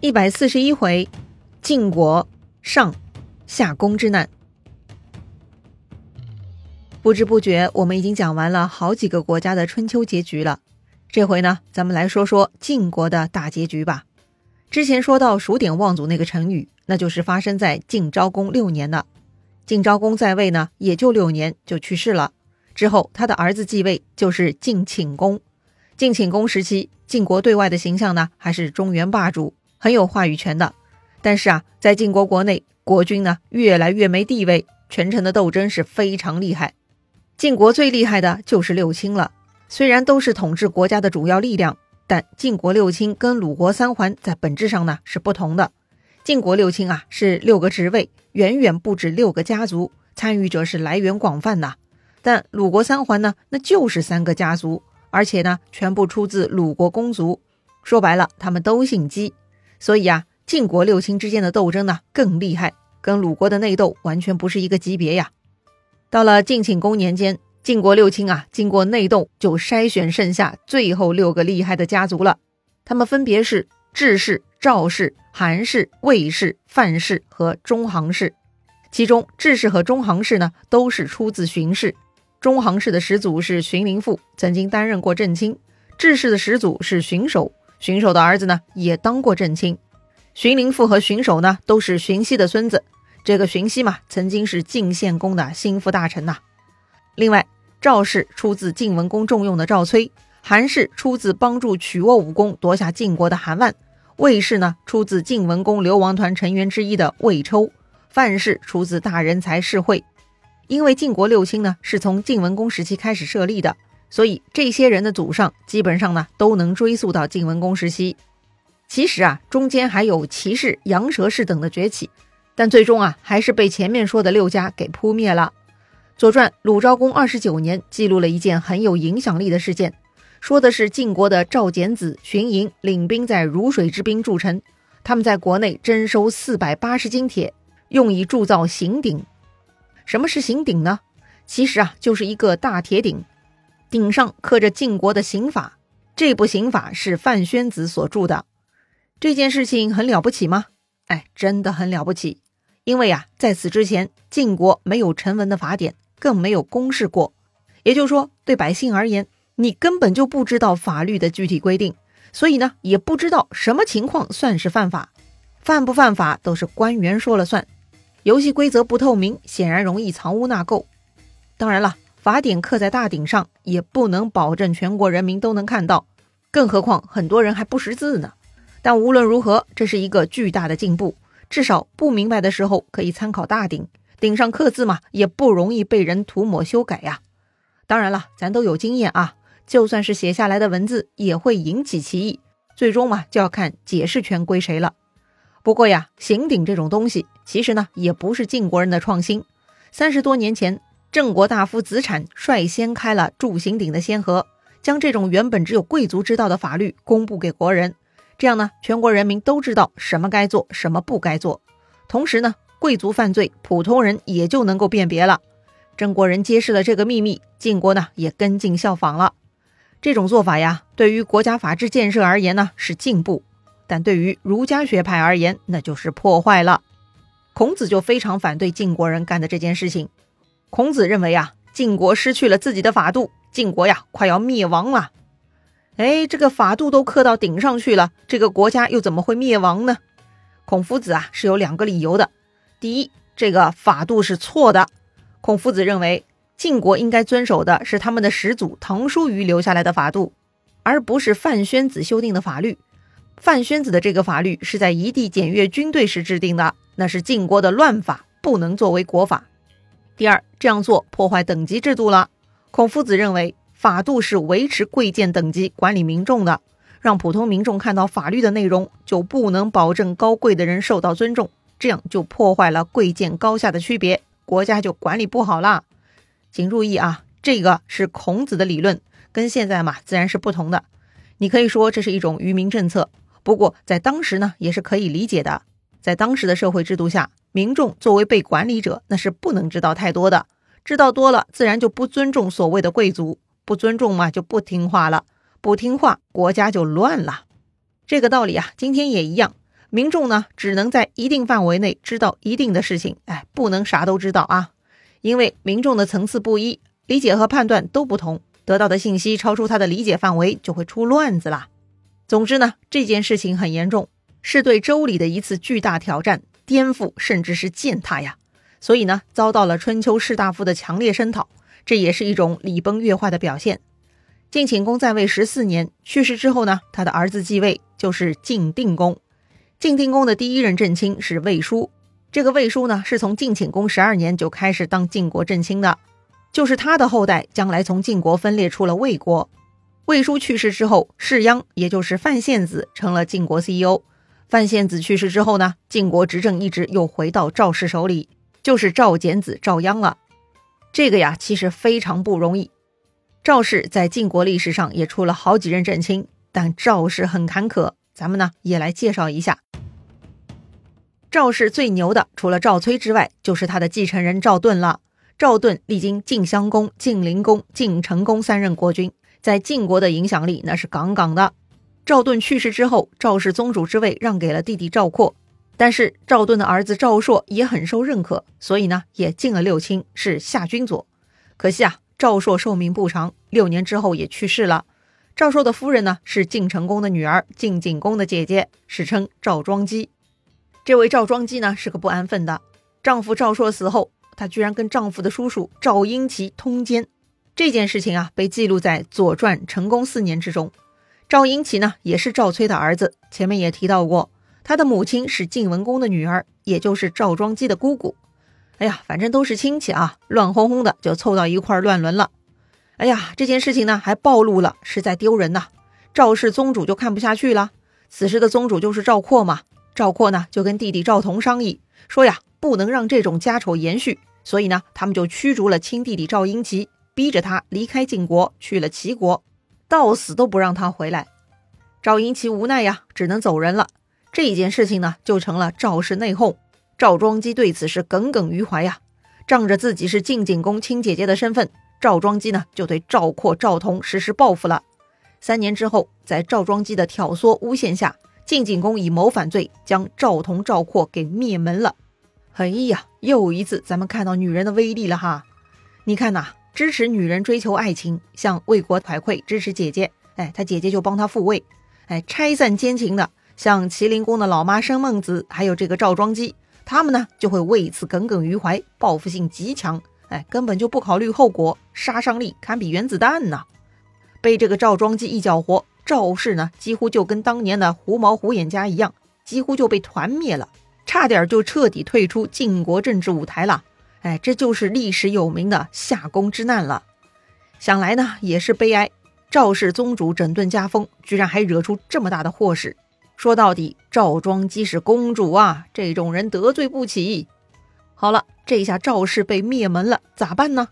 一百四十一回，晋国上下宫之难。不知不觉，我们已经讲完了好几个国家的春秋结局了。这回呢，咱们来说说晋国的大结局吧。之前说到数典忘祖那个成语，那就是发生在晋昭公六年的。晋昭公在位呢，也就六年就去世了。之后，他的儿子继位，就是晋顷公。晋顷公时期，晋国对外的形象呢，还是中原霸主。很有话语权的，但是啊，在晋国国内，国君呢越来越没地位，权臣的斗争是非常厉害。晋国最厉害的就是六卿了，虽然都是统治国家的主要力量，但晋国六卿跟鲁国三桓在本质上呢是不同的。晋国六卿啊是六个职位，远远不止六个家族，参与者是来源广泛的。但鲁国三桓呢，那就是三个家族，而且呢全部出自鲁国公族，说白了，他们都姓姬。所以啊，晋国六卿之间的斗争呢更厉害，跟鲁国的内斗完全不是一个级别呀。到了晋顷公年间，晋国六卿啊经过内斗，就筛选剩下最后六个厉害的家族了。他们分别是智氏、赵氏、韩氏、魏氏、范氏和中行氏。其中智氏和中行氏呢，都是出自荀氏。中行氏的始祖是荀林父，曾经担任过正卿；智氏的始祖是荀守。荀守的儿子呢，也当过正卿。荀林父和荀守呢，都是荀息的孙子。这个荀息嘛，曾经是晋献公的心腹大臣呐。另外，赵氏出自晋文公重用的赵崔，韩氏出自帮助曲沃武功夺下晋国的韩万，魏氏呢出自晋文公流亡团成员之一的魏抽，范氏出自大人才士会。因为晋国六卿呢，是从晋文公时期开始设立的。所以这些人的祖上基本上呢都能追溯到晋文公时期。其实啊，中间还有齐氏、羊舌氏等的崛起，但最终啊还是被前面说的六家给扑灭了。《左传》鲁昭公二十九年记录了一件很有影响力的事件，说的是晋国的赵简子、荀盈领兵在如水之滨筑城，他们在国内征收四百八十斤铁，用以铸造刑鼎。什么是刑鼎呢？其实啊就是一个大铁鼎。顶上刻着晋国的刑法，这部刑法是范宣子所著的。这件事情很了不起吗？哎，真的很了不起。因为啊，在此之前，晋国没有成文的法典，更没有公示过。也就是说，对百姓而言，你根本就不知道法律的具体规定，所以呢，也不知道什么情况算是犯法，犯不犯法都是官员说了算。游戏规则不透明，显然容易藏污纳垢。当然了。法典刻在大鼎上，也不能保证全国人民都能看到，更何况很多人还不识字呢。但无论如何，这是一个巨大的进步，至少不明白的时候可以参考大鼎，鼎上刻字嘛，也不容易被人涂抹修改呀。当然了，咱都有经验啊，就算是写下来的文字，也会引起歧义，最终嘛，就要看解释权归谁了。不过呀，刑鼎这种东西，其实呢，也不是晋国人的创新，三十多年前。郑国大夫子产率先开了铸刑鼎的先河，将这种原本只有贵族知道的法律公布给国人。这样呢，全国人民都知道什么该做，什么不该做。同时呢，贵族犯罪，普通人也就能够辨别了。郑国人揭示了这个秘密，晋国呢也跟进效仿了。这种做法呀，对于国家法治建设而言呢是进步，但对于儒家学派而言，那就是破坏了。孔子就非常反对晋国人干的这件事情。孔子认为啊，晋国失去了自己的法度，晋国呀快要灭亡了。哎，这个法度都刻到顶上去了，这个国家又怎么会灭亡呢？孔夫子啊是有两个理由的。第一，这个法度是错的。孔夫子认为晋国应该遵守的是他们的始祖唐叔虞留下来的法度，而不是范宣子修订的法律。范宣子的这个法律是在夷地检阅军队时制定的，那是晋国的乱法，不能作为国法。第二，这样做破坏等级制度了。孔夫子认为，法度是维持贵贱等级、管理民众的。让普通民众看到法律的内容，就不能保证高贵的人受到尊重，这样就破坏了贵贱高下的区别，国家就管理不好了。请注意啊，这个是孔子的理论，跟现在嘛自然是不同的。你可以说这是一种愚民政策，不过在当时呢也是可以理解的。在当时的社会制度下。民众作为被管理者，那是不能知道太多的，知道多了，自然就不尊重所谓的贵族，不尊重嘛，就不听话了，不听话，国家就乱了。这个道理啊，今天也一样。民众呢只能在一定范围内知道一定的事情，哎，不能啥都知道啊，因为民众的层次不一，理解和判断都不同，得到的信息超出他的理解范围，就会出乱子啦。总之呢，这件事情很严重，是对周礼的一次巨大挑战、颠覆，甚至是践踏呀。所以呢，遭到了春秋士大夫的强烈声讨，这也是一种礼崩乐坏的表现。晋顷公在位十四年，去世之后呢，他的儿子继位，就是晋定公。晋定公的第一任正卿是魏书，这个魏书呢，是从晋顷公十二年就开始当晋国正卿的，就是他的后代将来从晋国分裂出了魏国。魏书去世之后，士鞅也就是范献子成了晋国 CEO。范献子去世之后呢，晋国执政一直又回到赵氏手里，就是赵简子赵鞅了。这个呀，其实非常不容易。赵氏在晋国历史上也出了好几任正卿，但赵氏很坎坷。咱们呢也来介绍一下，赵氏最牛的，除了赵崔之外，就是他的继承人赵盾了。赵盾历经晋襄公、晋灵公、晋成公三任国君。在晋国的影响力那是杠杠的。赵盾去世之后，赵氏宗主之位让给了弟弟赵括，但是赵盾的儿子赵朔也很受认可，所以呢也进了六卿，是下军佐。可惜啊，赵朔寿命不长，六年之后也去世了。赵朔的夫人呢是晋成公的女儿，晋景公的姐姐，史称赵庄姬。这位赵庄姬呢是个不安分的，丈夫赵朔死后，她居然跟丈夫的叔叔赵婴齐通奸。这件事情啊，被记录在《左传》成公四年之中。赵婴齐呢，也是赵崔的儿子。前面也提到过，他的母亲是晋文公的女儿，也就是赵庄姬的姑姑。哎呀，反正都是亲戚啊，乱哄哄的就凑到一块乱伦了。哎呀，这件事情呢，还暴露了，实在丢人呐。赵氏宗主就看不下去了。此时的宗主就是赵括嘛。赵括呢，就跟弟弟赵同商议，说呀，不能让这种家丑延续，所以呢，他们就驱逐了亲弟弟赵婴齐。逼着他离开晋国，去了齐国，到死都不让他回来。赵婴齐无奈呀，只能走人了。这件事情呢，就成了赵氏内讧。赵庄姬对此是耿耿于怀呀，仗着自己是晋景公亲姐姐的身份，赵庄姬呢就对赵括、赵同实施报复了。三年之后，在赵庄姬的挑唆诬陷下，晋景公以谋反罪将赵同、赵括给灭门了。哎呀，又一次咱们看到女人的威力了哈！你看呐。支持女人追求爱情，向魏国怀馈支持姐姐，哎，他姐姐就帮他复位，哎，拆散奸情的，像麒麟宫的老妈申孟子，还有这个赵庄姬，他们呢就会为此耿耿于怀，报复性极强，哎，根本就不考虑后果，杀伤力堪比原子弹呐！被这个赵庄姬一搅和，赵氏呢几乎就跟当年的狐毛胡眼家一样，几乎就被团灭了，差点就彻底退出晋国政治舞台了。哎，这就是历史有名的夏宫之难了。想来呢，也是悲哀。赵氏宗主整顿家风，居然还惹出这么大的祸事。说到底，赵庄姬是公主啊，这种人得罪不起。好了，这下赵氏被灭门了，咋办呢？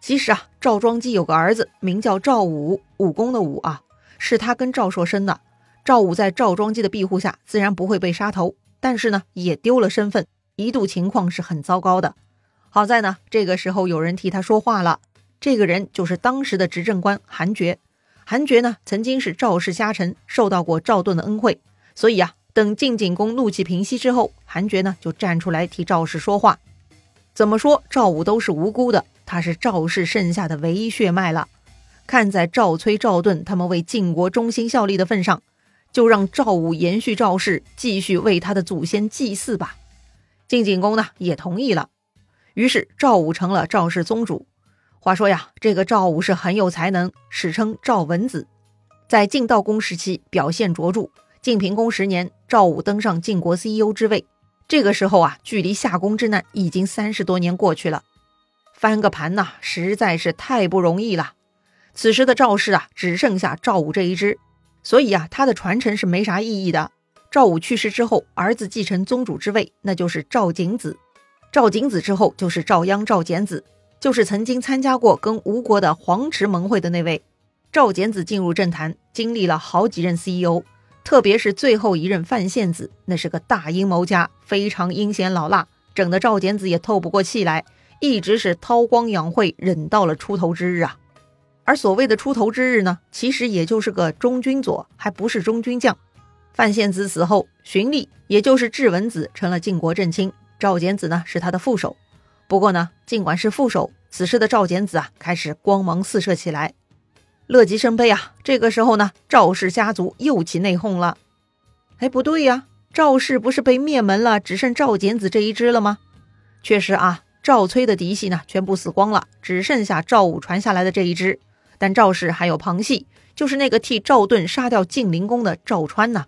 其实啊，赵庄姬有个儿子，名叫赵武，武功的武啊，是他跟赵硕生的。赵武在赵庄姬的庇护下，自然不会被杀头，但是呢，也丢了身份，一度情况是很糟糕的。好在呢，这个时候有人替他说话了。这个人就是当时的执政官韩厥。韩厥呢，曾经是赵氏家臣，受到过赵盾的恩惠。所以啊，等晋景公怒气平息之后，韩厥呢就站出来替赵氏说话。怎么说赵武都是无辜的，他是赵氏剩下的唯一血脉了。看在赵崔、赵盾他们为晋国忠心效力的份上，就让赵武延续赵氏，继续为他的祖先祭祀吧。晋景公呢也同意了。于是赵武成了赵氏宗主。话说呀，这个赵武是很有才能，史称赵文子。在晋悼公时期表现卓著。晋平公十年，赵武登上晋国 CEO 之位。这个时候啊，距离夏宫之难已经三十多年过去了。翻个盘呐，实在是太不容易了。此时的赵氏啊，只剩下赵武这一支，所以啊，他的传承是没啥意义的。赵武去世之后，儿子继承宗主之位，那就是赵景子。赵景子之后就是赵鞅、赵简子，就是曾经参加过跟吴国的黄池盟会的那位。赵简子进入政坛，经历了好几任 CEO，特别是最后一任范献子，那是个大阴谋家，非常阴险老辣，整的赵简子也透不过气来，一直是韬光养晦，忍到了出头之日啊。而所谓的出头之日呢，其实也就是个中军佐，还不是中军将。范献子死后，荀立也就是质文子成了晋国正卿，赵简子呢是他的副手。不过呢，尽管是副手，此时的赵简子啊开始光芒四射起来，乐极生悲啊。这个时候呢，赵氏家族又起内讧了。哎，不对呀，赵氏不是被灭门了，只剩赵简子这一支了吗？确实啊，赵崔的嫡系呢全部死光了，只剩下赵武传下来的这一支。但赵氏还有旁系，就是那个替赵盾杀掉晋灵公的赵川呢。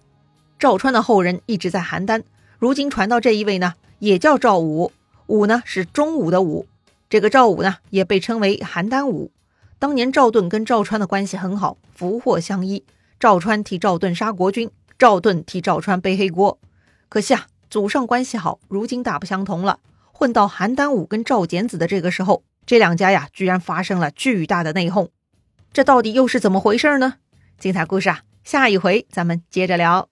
赵川的后人一直在邯郸，如今传到这一位呢，也叫赵武。武呢是中武的武，这个赵武呢也被称为邯郸武。当年赵盾跟赵川的关系很好，福祸相依。赵川替赵盾杀国君，赵盾替赵川背黑锅。可惜啊，祖上关系好，如今大不相同了。混到邯郸武跟赵简子的这个时候，这两家呀居然发生了巨大的内讧。这到底又是怎么回事呢？精彩故事啊，下一回咱们接着聊。